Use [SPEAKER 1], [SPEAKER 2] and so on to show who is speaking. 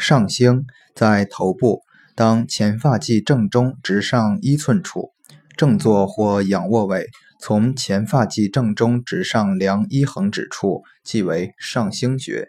[SPEAKER 1] 上星在头部当前发际正中直上一寸处正坐或仰卧位从前发际正中直上量一横指处即为上星穴